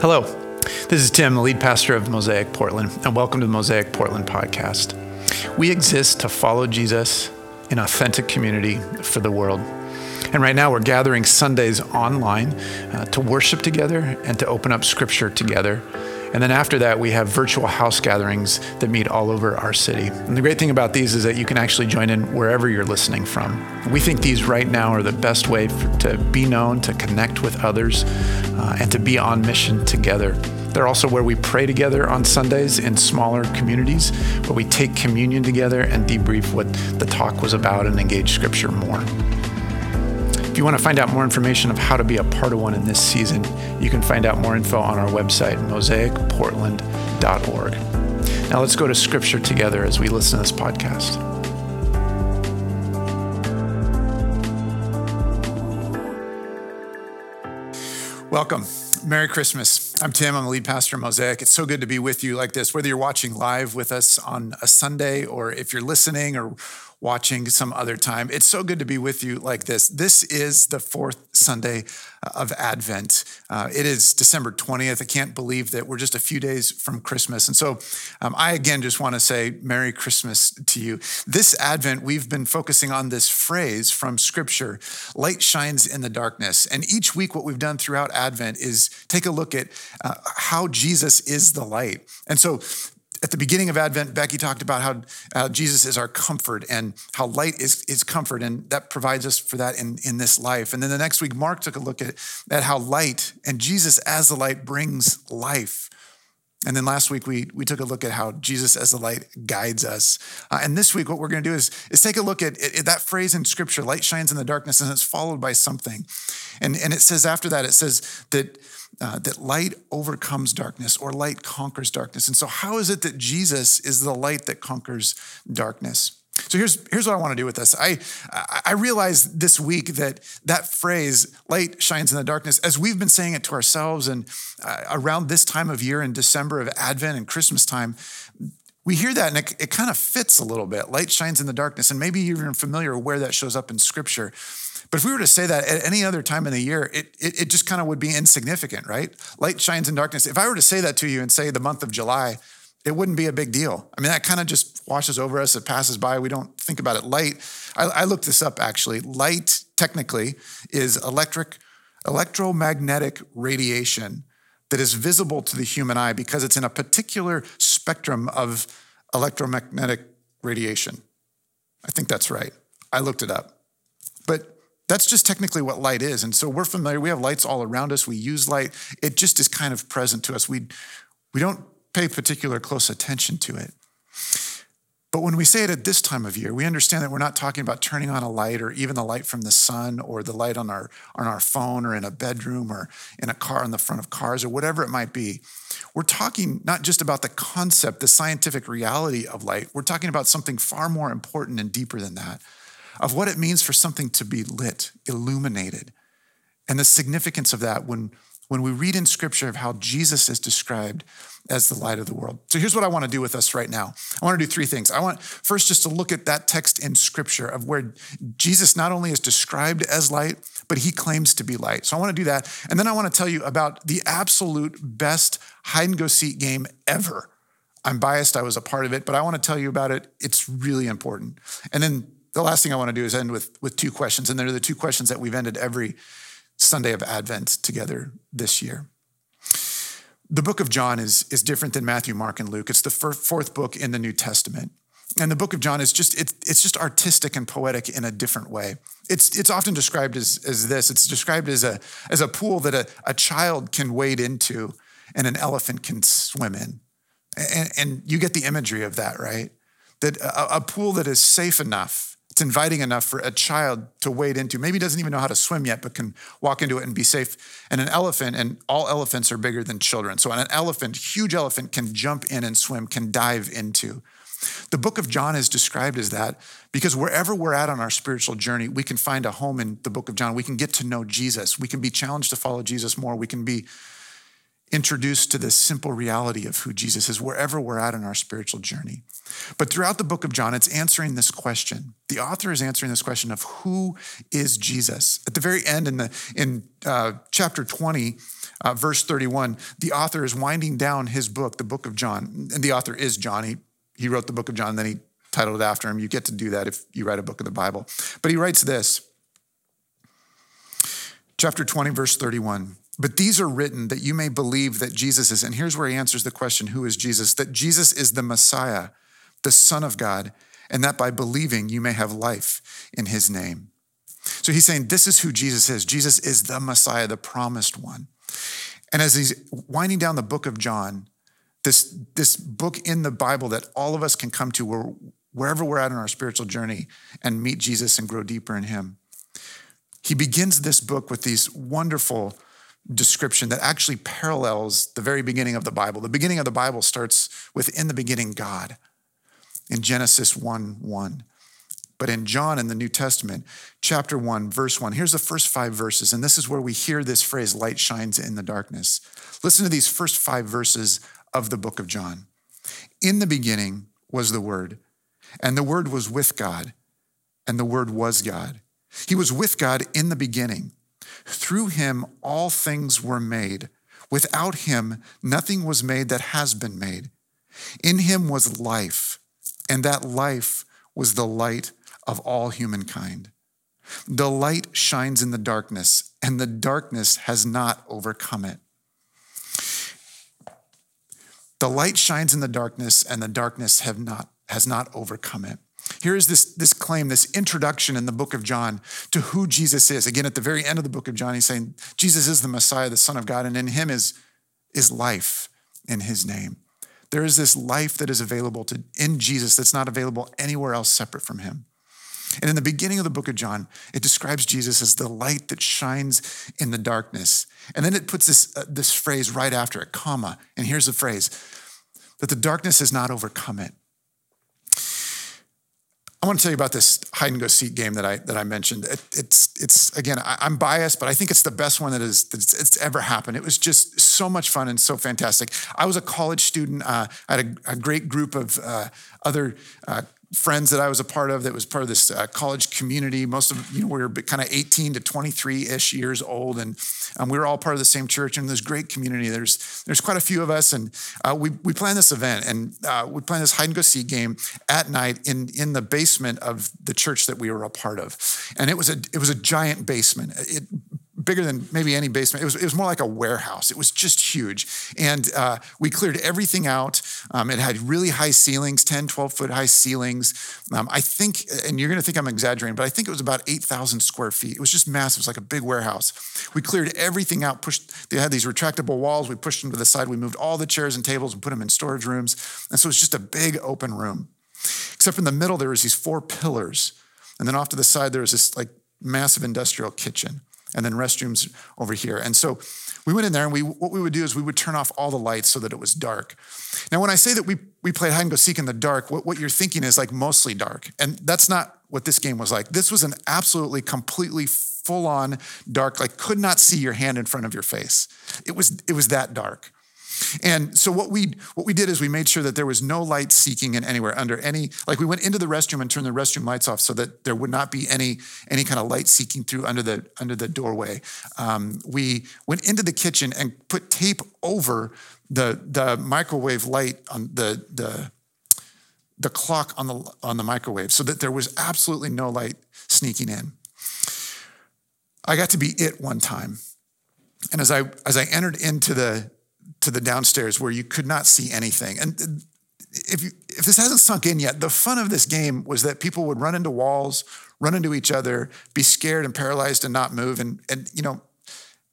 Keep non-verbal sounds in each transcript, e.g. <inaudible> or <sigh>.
Hello, this is Tim, the lead pastor of Mosaic Portland, and welcome to the Mosaic Portland podcast. We exist to follow Jesus in authentic community for the world. And right now, we're gathering Sundays online uh, to worship together and to open up scripture together. And then after that, we have virtual house gatherings that meet all over our city. And the great thing about these is that you can actually join in wherever you're listening from. We think these right now are the best way for, to be known, to connect with others, uh, and to be on mission together. They're also where we pray together on Sundays in smaller communities, where we take communion together and debrief what the talk was about and engage scripture more. If you want to find out more information of how to be a part of one in this season, you can find out more info on our website, mosaicportland.org. Now let's go to scripture together as we listen to this podcast. Welcome. Merry Christmas. I'm Tim. I'm the lead pastor of Mosaic. It's so good to be with you like this, whether you're watching live with us on a Sunday or if you're listening or watching some other time. It's so good to be with you like this. This is the fourth Sunday of Advent. Uh, it is December 20th. I can't believe that we're just a few days from Christmas. And so um, I again just want to say Merry Christmas to you. This Advent, we've been focusing on this phrase from Scripture light shines in the darkness. And each week, what we've done throughout Advent is take a look at uh, how Jesus is the light. And so at the beginning of Advent, Becky talked about how uh, Jesus is our comfort and how light is, is comfort, and that provides us for that in, in this life. And then the next week, Mark took a look at, at how light and Jesus as the light brings life. And then last week, we, we took a look at how Jesus as the light guides us. Uh, and this week, what we're going to do is, is take a look at, at, that phrase in scripture light shines in the darkness, and it's followed by something. And, and it says after that, it says that uh, that light overcomes darkness or light conquers darkness. And so, how is it that Jesus is the light that conquers darkness? So here's, here's what I want to do with this. I, I realized this week that that phrase, light shines in the darkness, as we've been saying it to ourselves and uh, around this time of year in December of Advent and Christmas time, we hear that and it, it kind of fits a little bit. Light shines in the darkness. And maybe you're even familiar where that shows up in scripture. But if we were to say that at any other time in the year, it, it, it just kind of would be insignificant, right? Light shines in darkness. If I were to say that to you and say the month of July, it wouldn't be a big deal. I mean, that kind of just washes over us. It passes by. We don't think about it. Light, I, I looked this up actually. Light, technically, is electric, electromagnetic radiation that is visible to the human eye because it's in a particular spectrum of electromagnetic radiation. I think that's right. I looked it up. But that's just technically what light is. And so we're familiar. We have lights all around us. We use light. It just is kind of present to us. We, we don't pay particular close attention to it. But when we say it at this time of year, we understand that we're not talking about turning on a light or even the light from the sun or the light on our, on our phone or in a bedroom or in a car in the front of cars or whatever it might be. We're talking not just about the concept, the scientific reality of light. We're talking about something far more important and deeper than that of what it means for something to be lit, illuminated, and the significance of that when, when we read in scripture of how Jesus is described as the light of the world. So here's what I want to do with us right now. I want to do three things. I want first just to look at that text in scripture of where Jesus not only is described as light, but he claims to be light. So I want to do that. And then I want to tell you about the absolute best hide and go seek game ever. I'm biased, I was a part of it, but I want to tell you about it. It's really important. And then the last thing I want to do is end with, with two questions. And they're the two questions that we've ended every Sunday of Advent together this year. The book of John is, is different than Matthew, Mark, and Luke. It's the fourth book in the New Testament. And the book of John is just, it, it's just artistic and poetic in a different way. It's, it's often described as, as this. It's described as a, as a pool that a, a child can wade into and an elephant can swim in. And, and you get the imagery of that, right? That a, a pool that is safe enough it's inviting enough for a child to wade into. Maybe doesn't even know how to swim yet, but can walk into it and be safe. And an elephant, and all elephants are bigger than children. So an elephant, huge elephant, can jump in and swim, can dive into. The book of John is described as that because wherever we're at on our spiritual journey, we can find a home in the book of John. We can get to know Jesus. We can be challenged to follow Jesus more. We can be introduced to the simple reality of who Jesus is wherever we're at in our spiritual journey. But throughout the book of John, it's answering this question The author is answering this question of who is Jesus. At the very end, in the in uh, chapter 20, uh, verse 31, the author is winding down his book, the book of John. And the author is John. He, he wrote the book of John, then he titled it after him. You get to do that if you write a book of the Bible. But he writes this chapter 20, verse 31. But these are written that you may believe that Jesus is, and here's where he answers the question who is Jesus? That Jesus is the Messiah, the Son of God, and that by believing you may have life in his name. So he's saying this is who Jesus is. Jesus is the Messiah, the promised one. And as he's winding down the book of John, this, this book in the Bible that all of us can come to where, wherever we're at in our spiritual journey and meet Jesus and grow deeper in him. He begins this book with these wonderful description that actually parallels the very beginning of the Bible. The beginning of the Bible starts with in the beginning God in Genesis 1 1. But in John in the New Testament, chapter 1, verse 1, here's the first five verses. And this is where we hear this phrase, light shines in the darkness. Listen to these first five verses of the book of John. In the beginning was the Word, and the Word was with God, and the Word was God. He was with God in the beginning. Through him, all things were made. Without him, nothing was made that has been made. In him was life, and that life was the light of all humankind. The light shines in the darkness, and the darkness has not overcome it. The light shines in the darkness, and the darkness have not, has not overcome it. Here is this, this claim, this introduction in the book of John to who Jesus is. Again, at the very end of the book of John, he's saying, Jesus is the Messiah, the Son of God, and in him is, is life in his name. There is this life that is available to, in Jesus that's not available anywhere else separate from him. And in the beginning of the book of John, it describes Jesus as the light that shines in the darkness. And then it puts this, uh, this phrase right after it, comma. And here's the phrase that the darkness has not overcome it. I want to tell you about this hide and go seek game that I that I mentioned. It, it's it's again I, am biased, but I think it's the best one that is that's it's ever happened. It was just so much fun and so fantastic. I was a college student. Uh, I had a, a, great group of uh, other uh, friends that I was a part of that was part of this uh, college community. Most of you know we were kind of 18 to 23 ish years old, and um, we were all part of the same church. And this great community. There's there's quite a few of us, and uh, we we planned this event, and uh, we planned this hide and go seek game at night in in the basement of the church that we were a part of, and it was a it was a giant basement. It bigger than maybe any basement. It was, it was more like a warehouse. It was just huge. And uh, we cleared everything out. Um, it had really high ceilings, 10, 12 foot high ceilings. Um, I think, and you're going to think I'm exaggerating, but I think it was about 8,000 square feet. It was just massive. It was like a big warehouse. We cleared everything out, pushed, they had these retractable walls. We pushed them to the side. We moved all the chairs and tables and put them in storage rooms. And so it's just a big open room. Except in the middle, there was these four pillars. And then off to the side, there was this like massive industrial kitchen and then restrooms over here. And so we went in there and we what we would do is we would turn off all the lights so that it was dark. Now, when I say that we we played hide and go seek in the dark, what, what you're thinking is like mostly dark. And that's not what this game was like. This was an absolutely completely full on dark, like could not see your hand in front of your face. It was it was that dark. And so what we what we did is we made sure that there was no light seeking in anywhere under any like we went into the restroom and turned the restroom lights off so that there would not be any any kind of light seeking through under the under the doorway. Um, we went into the kitchen and put tape over the the microwave light on the the the clock on the on the microwave so that there was absolutely no light sneaking in. I got to be it one time. And as I as I entered into the to the downstairs where you could not see anything. And if you, if this hasn't sunk in yet, the fun of this game was that people would run into walls, run into each other, be scared and paralyzed and not move. And and you know,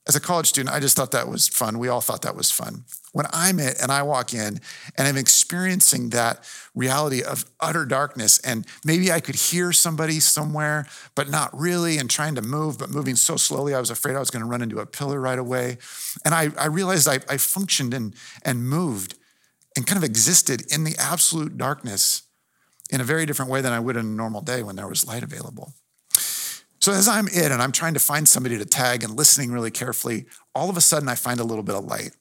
as a college student, I just thought that was fun. We all thought that was fun. When I'm it and I walk in and I'm experiencing that reality of utter darkness, and maybe I could hear somebody somewhere, but not really, and trying to move, but moving so slowly, I was afraid I was going to run into a pillar right away. And I, I realized I, I functioned and, and moved and kind of existed in the absolute darkness in a very different way than I would in a normal day when there was light available. So as I'm in and I'm trying to find somebody to tag and listening really carefully, all of a sudden I find a little bit of light.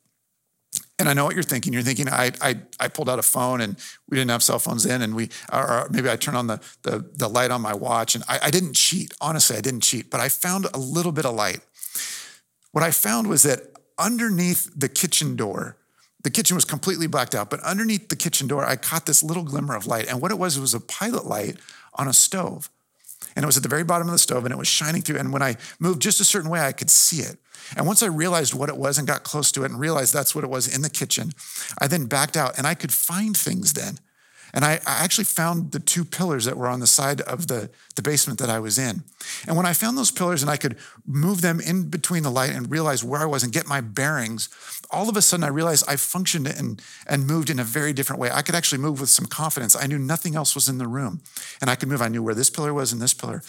And I know what you're thinking. You're thinking I, I, I pulled out a phone and we didn't have cell phones in, and we or maybe I turned on the, the, the light on my watch, and I, I didn't cheat. Honestly, I didn't cheat, but I found a little bit of light. What I found was that underneath the kitchen door, the kitchen was completely blacked out, but underneath the kitchen door, I caught this little glimmer of light. And what it was, it was a pilot light on a stove. And it was at the very bottom of the stove and it was shining through. And when I moved just a certain way, I could see it. And once I realized what it was and got close to it and realized that's what it was in the kitchen, I then backed out and I could find things then. And I, I, actually found the two pillars that were on the side of the, the basement that I was in. And when I found those pillars and I could move them in between the light and realize where I was and get my bearings, all of a sudden I realized I functioned and, and moved in a very different way. I could actually move with some confidence. I knew nothing else was in the room. And I could move. I knew where this pillar was and this pillar.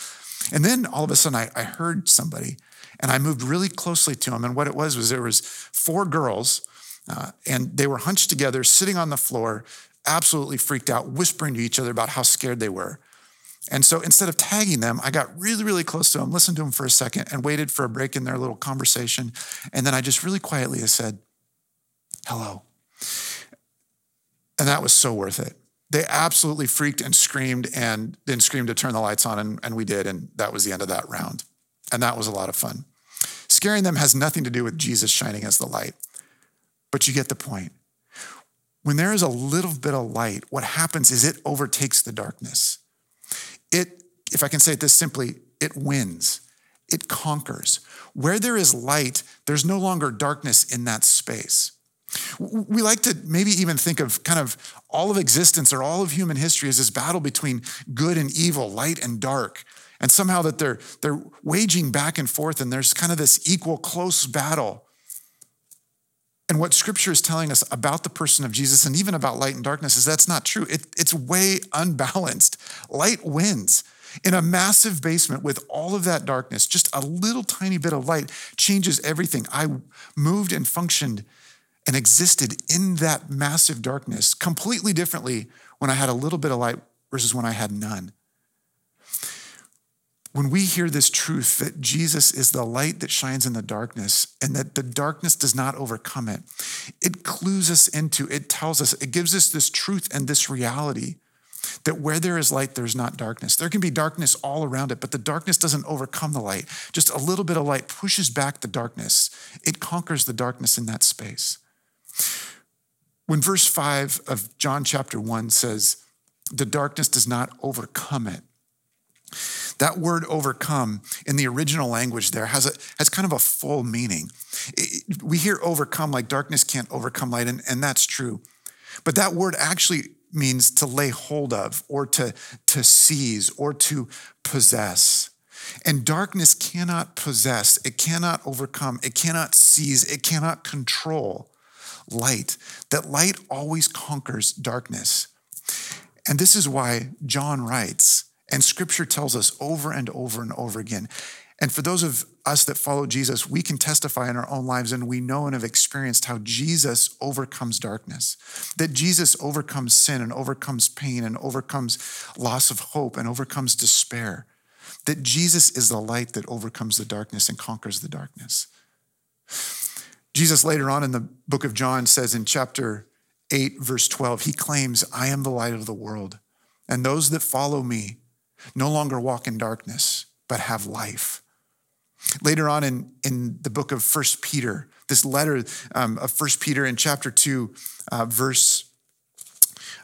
And then all of a sudden I, I heard somebody and I moved really closely to him. And what it was was there was four girls, uh, and they were hunched together, sitting on the floor, absolutely freaked out, whispering to each other about how scared they were. And so instead of tagging them, I got really, really close to them, listened to them for a second, and waited for a break in their little conversation. And then I just really quietly said, hello. And that was so worth it. They absolutely freaked and screamed and then screamed to turn the lights on, and, and we did. And that was the end of that round. And that was a lot of fun. Scaring them has nothing to do with Jesus shining as the light, but you get the point. When there is a little bit of light, what happens is it overtakes the darkness. It, if I can say it this simply, it wins, it conquers. Where there is light, there's no longer darkness in that space. We like to maybe even think of kind of all of existence or all of human history as this battle between good and evil, light and dark and somehow that they're they're waging back and forth and there's kind of this equal close battle and what scripture is telling us about the person of jesus and even about light and darkness is that's not true. It, it's way unbalanced. Light wins. In a massive basement with all of that darkness just a little tiny bit of light changes everything. I moved and functioned and existed in that massive darkness completely differently when i had a little bit of light versus when i had none when we hear this truth that Jesus is the light that shines in the darkness and that the darkness does not overcome it, it clues us into, it tells us, it gives us this truth and this reality that where there is light, there's not darkness. There can be darkness all around it, but the darkness doesn't overcome the light. Just a little bit of light pushes back the darkness, it conquers the darkness in that space. When verse 5 of John chapter 1 says, the darkness does not overcome it, that word overcome in the original language there has, a, has kind of a full meaning. It, we hear overcome like darkness can't overcome light, and, and that's true. But that word actually means to lay hold of or to, to seize or to possess. And darkness cannot possess, it cannot overcome, it cannot seize, it cannot control light. That light always conquers darkness. And this is why John writes and scripture tells us over and over and over again. And for those of us that follow Jesus, we can testify in our own lives and we know and have experienced how Jesus overcomes darkness, that Jesus overcomes sin and overcomes pain and overcomes loss of hope and overcomes despair, that Jesus is the light that overcomes the darkness and conquers the darkness. Jesus later on in the book of John says in chapter 8, verse 12, he claims, I am the light of the world, and those that follow me no longer walk in darkness, but have life. Later on in, in the book of First Peter, this letter um, of First Peter in chapter 2, uh, verse,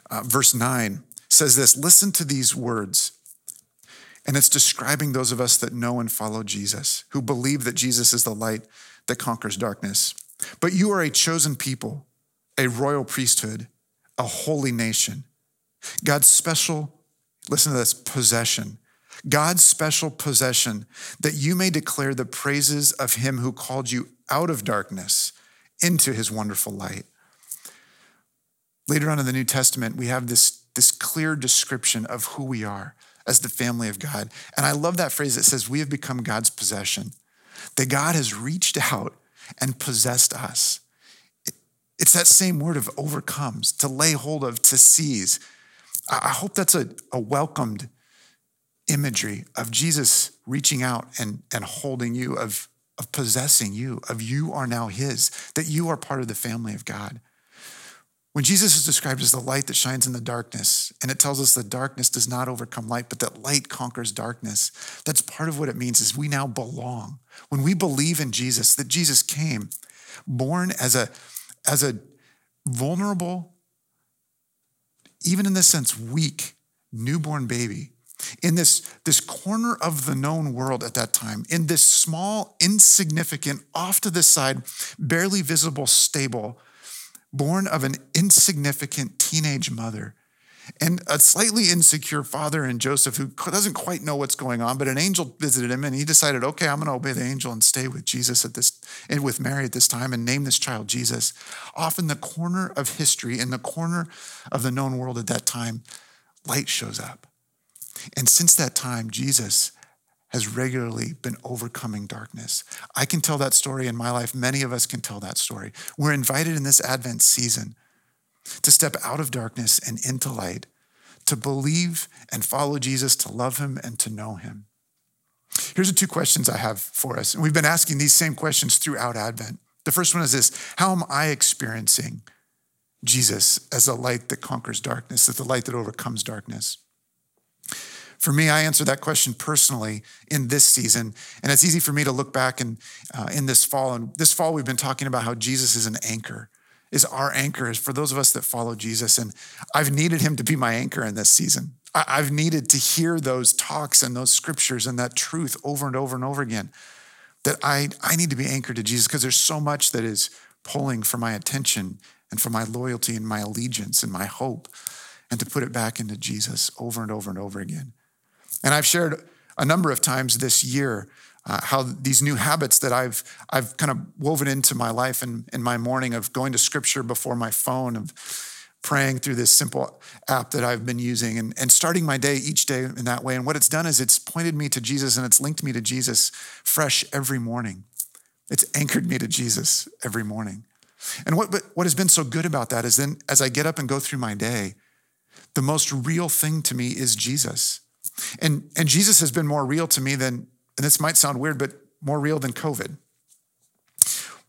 uh, verse 9, says this Listen to these words. And it's describing those of us that know and follow Jesus, who believe that Jesus is the light that conquers darkness. But you are a chosen people, a royal priesthood, a holy nation, God's special Listen to this possession. God's special possession, that you may declare the praises of him who called you out of darkness into his wonderful light. Later on in the New Testament, we have this, this clear description of who we are as the family of God. And I love that phrase that says, We have become God's possession, that God has reached out and possessed us. It's that same word of overcomes, to lay hold of, to seize, I hope that's a, a welcomed imagery of Jesus reaching out and, and holding you, of, of possessing you, of you are now his, that you are part of the family of God. When Jesus is described as the light that shines in the darkness, and it tells us that darkness does not overcome light, but that light conquers darkness, that's part of what it means is we now belong. When we believe in Jesus, that Jesus came born as a, as a vulnerable, even in this sense, weak, newborn baby in this, this corner of the known world at that time, in this small, insignificant, off to the side, barely visible stable born of an insignificant teenage mother and a slightly insecure father and Joseph who doesn't quite know what's going on, but an angel visited him and he decided, okay, I'm going to obey the angel and stay with Jesus at this and with Mary at this time and name this child Jesus. Off in the corner of history, in the corner of the known world at that time, light shows up. And since that time, Jesus has regularly been overcoming darkness. I can tell that story in my life. Many of us can tell that story. We're invited in this Advent season to step out of darkness and into light, to believe and follow Jesus, to love him and to know him. Here's the two questions I have for us. And we've been asking these same questions throughout Advent. The first one is this How am I experiencing Jesus as a light that conquers darkness, as the light that overcomes darkness? For me, I answer that question personally in this season. And it's easy for me to look back and uh, in this fall. And this fall, we've been talking about how Jesus is an anchor, is our anchor, is for those of us that follow Jesus. And I've needed him to be my anchor in this season. I've needed to hear those talks and those scriptures and that truth over and over and over again. That I, I need to be anchored to Jesus because there's so much that is pulling for my attention and for my loyalty and my allegiance and my hope, and to put it back into Jesus over and over and over again. And I've shared a number of times this year uh, how these new habits that I've I've kind of woven into my life and in my morning of going to scripture before my phone, of praying through this simple app that I've been using and, and starting my day each day in that way. And what it's done is it's pointed me to Jesus and it's linked me to Jesus fresh every morning. It's anchored me to Jesus every morning. And what, what has been so good about that is then as I get up and go through my day, the most real thing to me is Jesus. And, and Jesus has been more real to me than, and this might sound weird, but more real than COVID,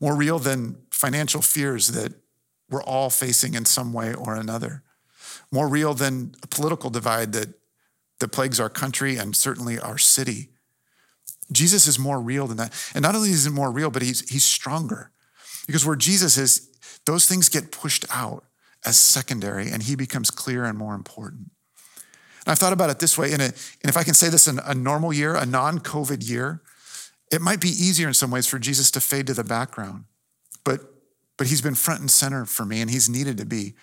more real than financial fears that we're all facing in some way or another, more real than a political divide that, that plagues our country and certainly our city. Jesus is more real than that. And not only is he more real, but he's, he's stronger. Because where Jesus is, those things get pushed out as secondary and he becomes clear and more important. And I've thought about it this way, and if I can say this in a normal year, a non-COVID year, it might be easier in some ways for Jesus to fade to the background. But, but he's been front and center for me, and he's needed to be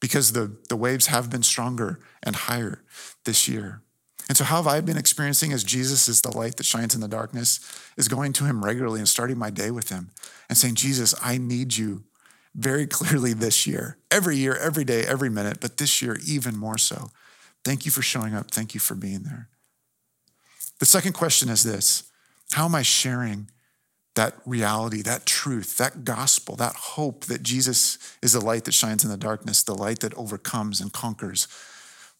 because the, the waves have been stronger and higher this year. And so, how have I been experiencing as Jesus is the light that shines in the darkness, is going to him regularly and starting my day with him and saying, Jesus, I need you very <laughs> clearly this year, every year, every day, every minute, but this year even more so. Thank you for showing up. Thank you for being there. The second question is this How am I sharing that reality, that truth, that gospel, that hope that Jesus is the light that shines in the darkness, the light that overcomes and conquers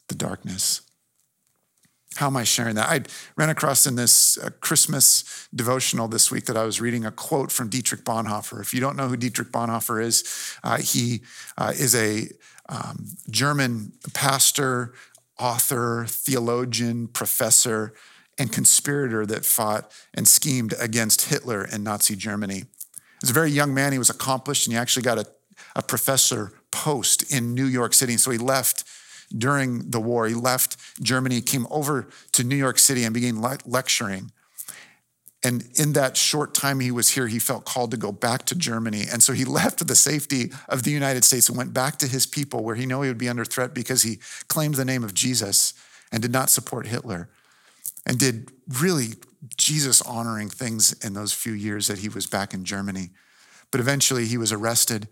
the darkness? How am I sharing that? I ran across in this uh, Christmas devotional this week that I was reading a quote from Dietrich Bonhoeffer. If you don't know who Dietrich Bonhoeffer is, uh, he uh, is a um, German pastor, author, theologian, professor, and conspirator that fought and schemed against Hitler and Nazi Germany. As a very young man, he was accomplished and he actually got a, a professor post in New York City. So he left during the war. He left Germany, came over to New York City, and began le- lecturing and in that short time he was here, he felt called to go back to Germany. And so he <laughs> left the safety of the United States and went back to his people where he knew he would be under threat because he claimed the name of Jesus and did not support Hitler and did really Jesus honoring things in those few years that he was back in Germany. But eventually he was arrested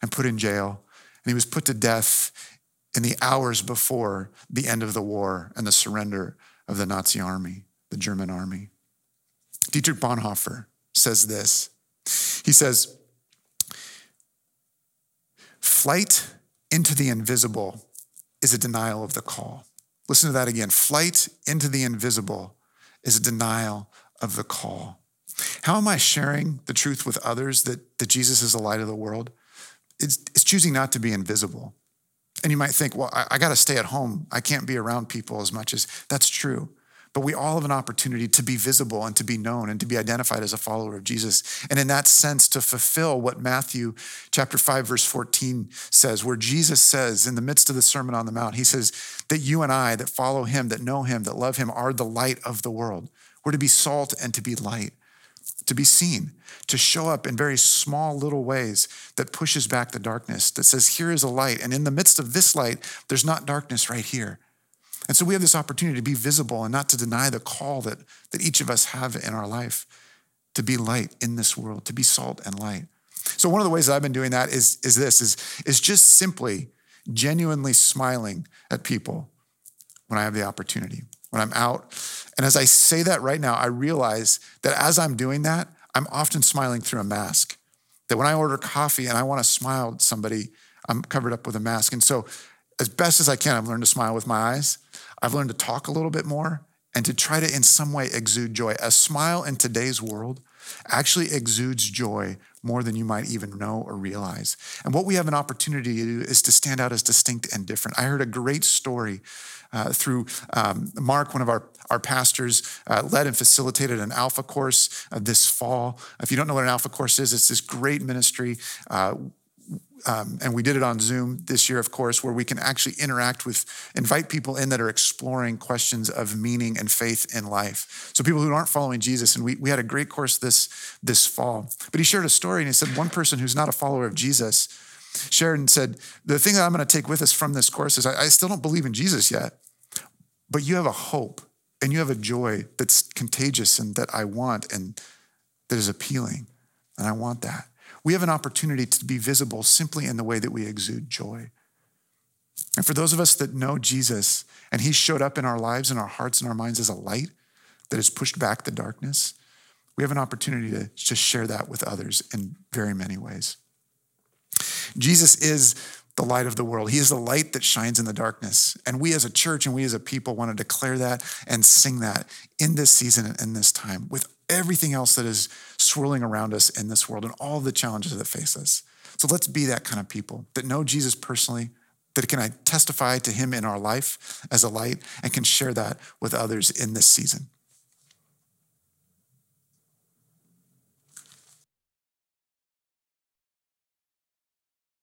and put in jail, and he was put to death in the hours before the end of the war and the surrender of the Nazi army, the German army. Dietrich Bonhoeffer says this. He says, Flight into the invisible is a denial of the call. Listen to that again. Flight into the invisible is a denial of the call. How am I sharing the truth with others that, that Jesus is the light of the world? it's, it's choosing not to be invisible. And you might think, well, I, I got to stay at home. I can't be around people as much as that's true. But we all have an opportunity to be visible and to be known and to be identified as a follower of Jesus. And in that sense, to fulfill what Matthew chapter 5, verse 14 says, where Jesus says in the midst of the Sermon on the Mount, he says that you and I that follow him, that know him, that love him, are the light of the world. We're to be salt and to be light, to be seen, to show up in very small little ways that pushes back the darkness, that says, here is a light. And in the midst of this light, there's not darkness right here. And so we have this opportunity to be visible and not to deny the call that, that each of us have in our life to be light in this world, to be salt and light. So one of the ways that I've been doing that is, is this, is, is just simply genuinely smiling at people when I have the opportunity, when I'm out. And as I say that right now, I realize that as I'm doing that, I'm often smiling through a mask. That when I order coffee and I want to smile at somebody, I'm covered up with a mask. And so, as best as I can, I've learned to smile with my eyes. I've learned to talk a little bit more and to try to, in some way, exude joy. A smile in today's world actually exudes joy more than you might even know or realize. And what we have an opportunity to do is to stand out as distinct and different. I heard a great story uh, through um, Mark, one of our, our pastors, uh, led and facilitated an Alpha course uh, this fall. If you don't know what an Alpha course is, it's this great ministry uh, um, and we did it on Zoom this year, of course, where we can actually interact with, invite people in that are exploring questions of meaning and faith in life. So people who aren't following Jesus, and we, we had a great course this, this fall. But he shared a story and he said, one person who's not a follower of Jesus shared and said, the thing that I'm going to take with us from this course is I, I still don't believe in Jesus yet, but you have a hope and you have a joy that's contagious and that I want and that is appealing. And I want that we have an opportunity to be visible simply in the way that we exude joy. And for those of us that know Jesus and he showed up in our lives and our hearts and our minds as a light that has pushed back the darkness, we have an opportunity to just share that with others in very many ways. Jesus is the light of the world. He is the light that shines in the darkness. And we as a church and we as a people want to declare that and sing that in this season and in this time with everything else that is swirling around us in this world and all the challenges that face us. So let's be that kind of people that know Jesus personally, that can testify to him in our life as a light, and can share that with others in this season.